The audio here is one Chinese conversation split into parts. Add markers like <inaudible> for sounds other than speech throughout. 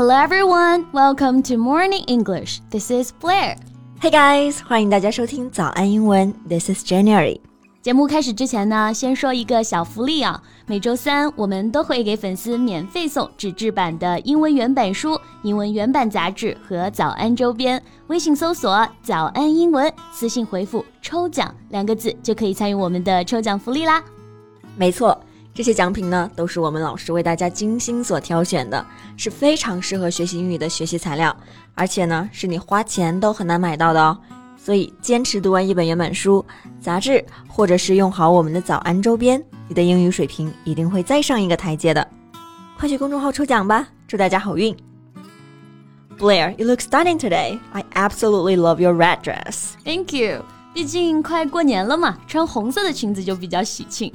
Hello everyone, welcome to Morning English. This is Blair. Hey guys，欢迎大家收听早安英文。This is January。节目开始之前呢，先说一个小福利啊。每周三我们都会给粉丝免费送纸质版的英文原版书、英文原版杂志和早安周边。微信搜索“早安英文”，私信回复“抽奖”两个字就可以参与我们的抽奖福利啦。没错。这些奖品呢，都是我们老师为大家精心所挑选的，是非常适合学习英语的学习材料，而且呢，是你花钱都很难买到的哦。所以，坚持读完一本原版书、杂志，或者是用好我们的早安周边，你的英语水平一定会再上一个台阶的。快去公众号抽奖吧，祝大家好运！Blair, you look stunning today. I absolutely love your red dress. Thank you. 毕竟快过年了嘛，穿红色的裙子就比较喜庆。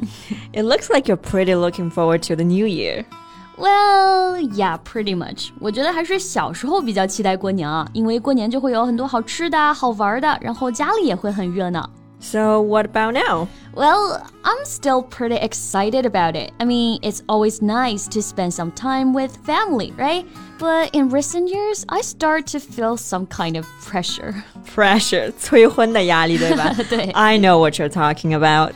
It looks like you're pretty looking forward to the new year. Well, yeah, pretty much. 我觉得还是小时候比较期待过年啊，因为过年就会有很多好吃的、好玩的，然后家里也会很热闹。So, what about now? Well, I'm still pretty excited about it. I mean, it's always nice to spend some time with family, right? But in recent years, I start to feel some kind of pressure. <laughs> Pressure, <laughs> 催婚的压力，对吧？对。I <laughs> know what you're talking about.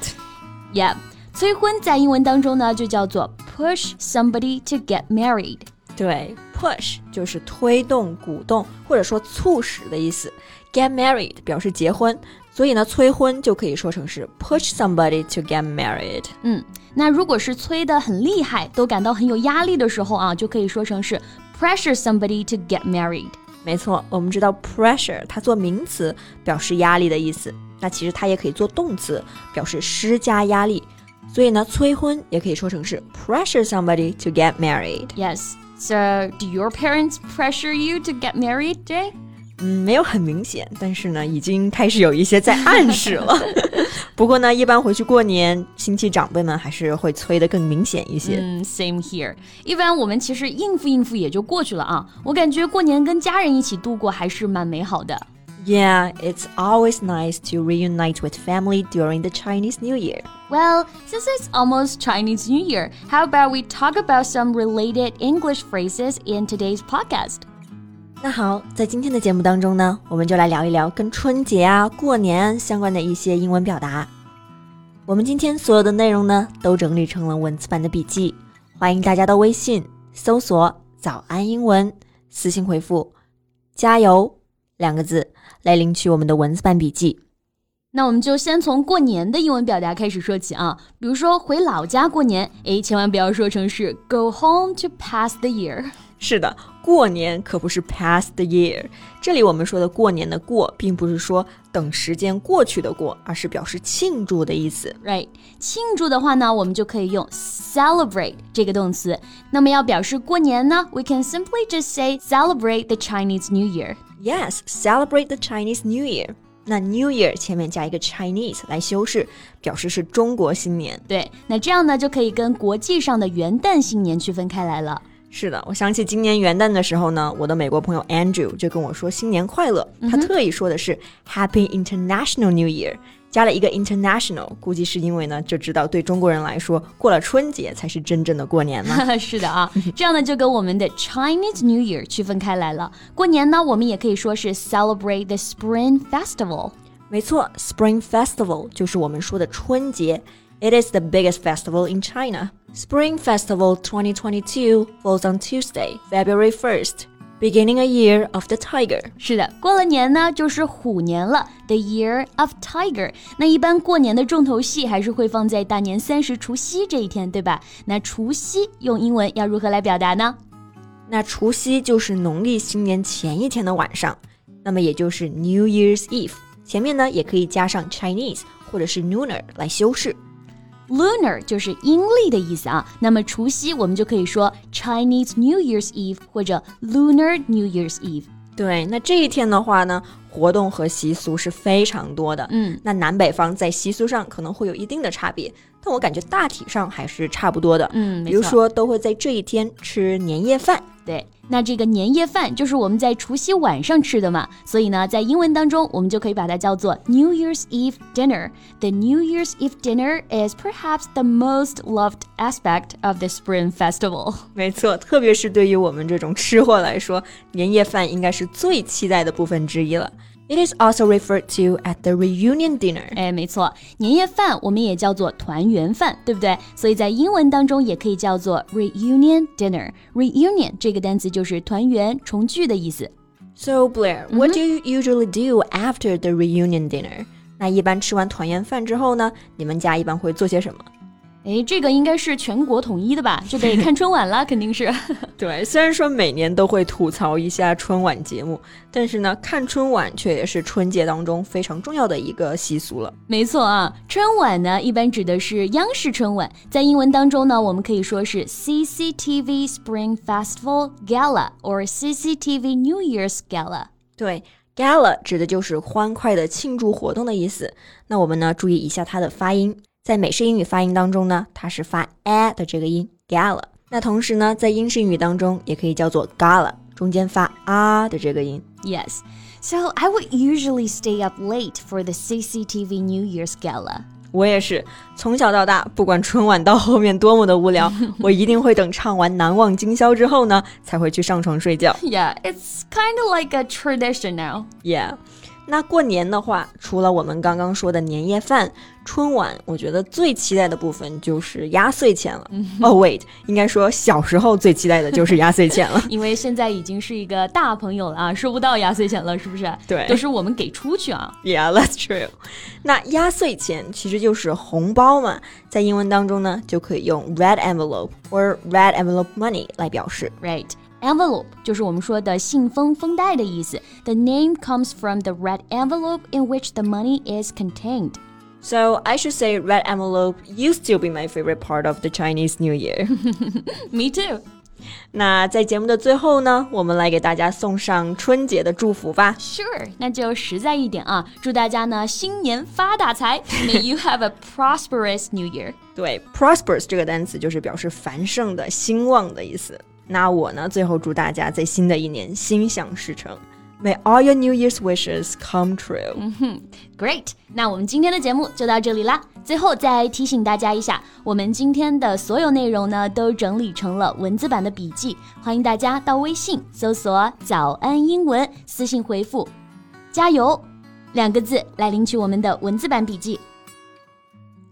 Yeah. 催婚在英文当中呢，就叫做 push somebody to get married。对，push 就是推动、鼓动或者说促使的意思。 Get married 表示结婚，所以呢，催婚就可以说成是 push somebody to get married。嗯，那如果是催得很厉害，都感到很有压力的时候啊，就可以说成是 pressure somebody to get married。没错，我们知道 pressure 它做名词表示压力的意思，那其实它也可以做动词，表示施加压力。所以呢，催婚也可以说成是 pressure somebody to get married。Yes. So, do your parents pressure you to get married, Jay? 嗯，没有很明显，但是呢，已经开始有一些在暗示了。不过呢，一般回去过年，亲戚长辈们还是会催得更明显一些。嗯，same here。<laughs> 一般我们其实应付应付也就过去了啊。我感觉过年跟家人一起度过还是蛮美好的。Yeah, it's always nice to reunite with family during the Chinese New Year. Well, since it's almost Chinese New Year, how about we talk about some related English phrases in today's podcast? 那好，在今天的节目当中呢，我们就来聊一聊跟春节啊、过年相关的一些英文表达。我们今天所有的内容呢，都整理成了文字版的笔记，欢迎大家到微信搜索“早安英文”，私信回复“加油”两个字来领取我们的文字版笔记。那我们就先从过年的英文表达开始说起啊，比如说回老家过年，诶，千万不要说成是 go home to pass the year。是的，过年可不是 pass the year。这里我们说的过年的过，并不是说等时间过去的过，而是表示庆祝的意思。Right，庆祝的话呢，我们就可以用 celebrate 这个动词。那么要表示过年呢，we can simply just say celebrate the Chinese New Year。Yes, celebrate the Chinese New Year。那 New Year 前面加一个 Chinese 来修饰，表示是中国新年。对，那这样呢就可以跟国际上的元旦新年区分开来了。是的，我想起今年元旦的时候呢，我的美国朋友 Andrew 就跟我说新年快乐，他特意说的是 Happy International New Year，加了一个 International，估计是因为呢就知道对中国人来说，过了春节才是真正的过年嘛。是的啊，这样呢就跟我们的 Chinese <laughs> New Year 区分开来了。过年呢，我们也可以说是 Celebrate the Spring Festival。没错，Spring Festival 就是我们说的春节。It is the biggest festival in China. Spring Festival 2022 falls on Tuesday, February 1st, beginning a year of the tiger. 是的，过了年呢就是虎年了，the year of tiger。那一般过年的重头戏还是会放在大年三十除夕这一天，对吧？那除夕用英文要如何来表达呢？那除夕就是农历新年前一天的晚上，那么也就是 New Year's Eve。前面呢也可以加上 Chinese 或者是 Lunar 来修饰。Lunar 就是阴历的意思啊，那么除夕我们就可以说 Chinese New Year's Eve 或者 Lunar New Year's Eve。对，那这一天的话呢，活动和习俗是非常多的。嗯，那南北方在习俗上可能会有一定的差别，但我感觉大体上还是差不多的。嗯，比如说都会在这一天吃年夜饭。对，那这个年夜饭就是我们在除夕晚上吃的嘛，所以呢，在英文当中我们就可以把它叫做 New Year's Eve dinner. The New Year's Eve dinner is perhaps the most loved aspect of the Spring Festival. 没错，特别是对于我们这种吃货来说，年夜饭应该是最期待的部分之一了。It is also referred to at the reunion dinner。哎，没错，年夜饭我们也叫做团圆饭，对不对？所以在英文当中也可以叫做 reunion dinner。reunion 这个单词就是团圆、重聚的意思。So Blair, what do you usually do after the reunion dinner？那一般吃完团圆饭之后呢，你们家一般会做些什么？哎，这个应该是全国统一的吧？就得看春晚了，<laughs> 肯定是。<laughs> 对，虽然说每年都会吐槽一下春晚节目，但是呢，看春晚却也是春节当中非常重要的一个习俗了。没错啊，春晚呢一般指的是央视春晚，在英文当中呢，我们可以说是 CCTV Spring Festival Gala or CCTV New Year's Gala。对，Gala 指的就是欢快的庆祝活动的意思。那我们呢，注意一下它的发音。在美式英语发音当中呢，它是发 a 的这个音，gala。那同时呢，在英式英语当中也可以叫做 gala，中间发 a 的这个音。Yes. So I would usually stay up late for the CCTV New Year's gala. 我也是，从小到大，不管春晚到后面多么的无聊，我一定会等唱完《难忘今宵》之后呢，才会去上床睡觉。Yeah, it's kind of like a tradition now. Yeah. 那过年的话，除了我们刚刚说的年夜饭、 春晚，我觉得最期待的部分就是压岁钱了。哦，wait，应该说小时候最期待的就是压岁钱了，因为现在已经是一个大朋友了啊，收不到压岁钱了，是不是？对，都是我们给出去啊。Yeah，that's true。那压岁钱其实就是红包嘛，在英文当中呢，就可以用 red envelope or red envelope money 来表示。Right。Envelope 就是我们说的信封、封袋的意思。The name comes from the red envelope in which the money is contained. So I should say red envelope used to be my favorite part of the Chinese New Year. <laughs> Me too. 那在节目的最后呢，我们来给大家送上春节的祝福吧。Sure，那就实在一点啊，祝大家呢新年发大财。May you have a prosperous New Year。<laughs> 对，prosperous 这个单词就是表示繁盛的、兴旺的意思。那我呢，最后祝大家在新的一年心想事成。 May all your New Year's wishes come true. 嗯哼，Great！那我们今天的节目就到这里啦。最后再提醒大家一下，我们今天的所有内容呢，都整理成了文字版的笔记，欢迎大家到微信搜索“早安英文”，私信回复“加油”两个字来领取我们的文字版笔记。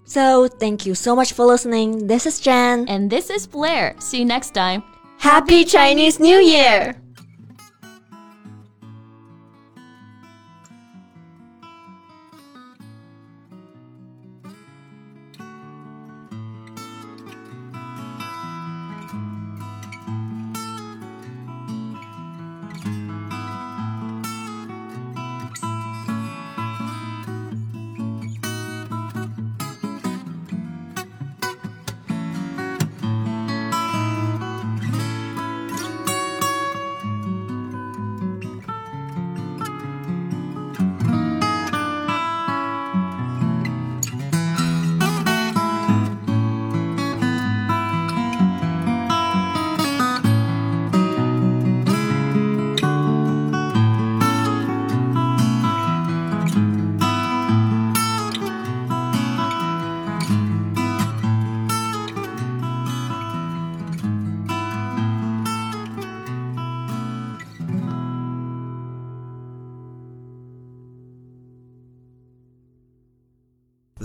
So thank you so much for listening. This is Jen, and this is Blair. See you next time. Happy Chinese New Year!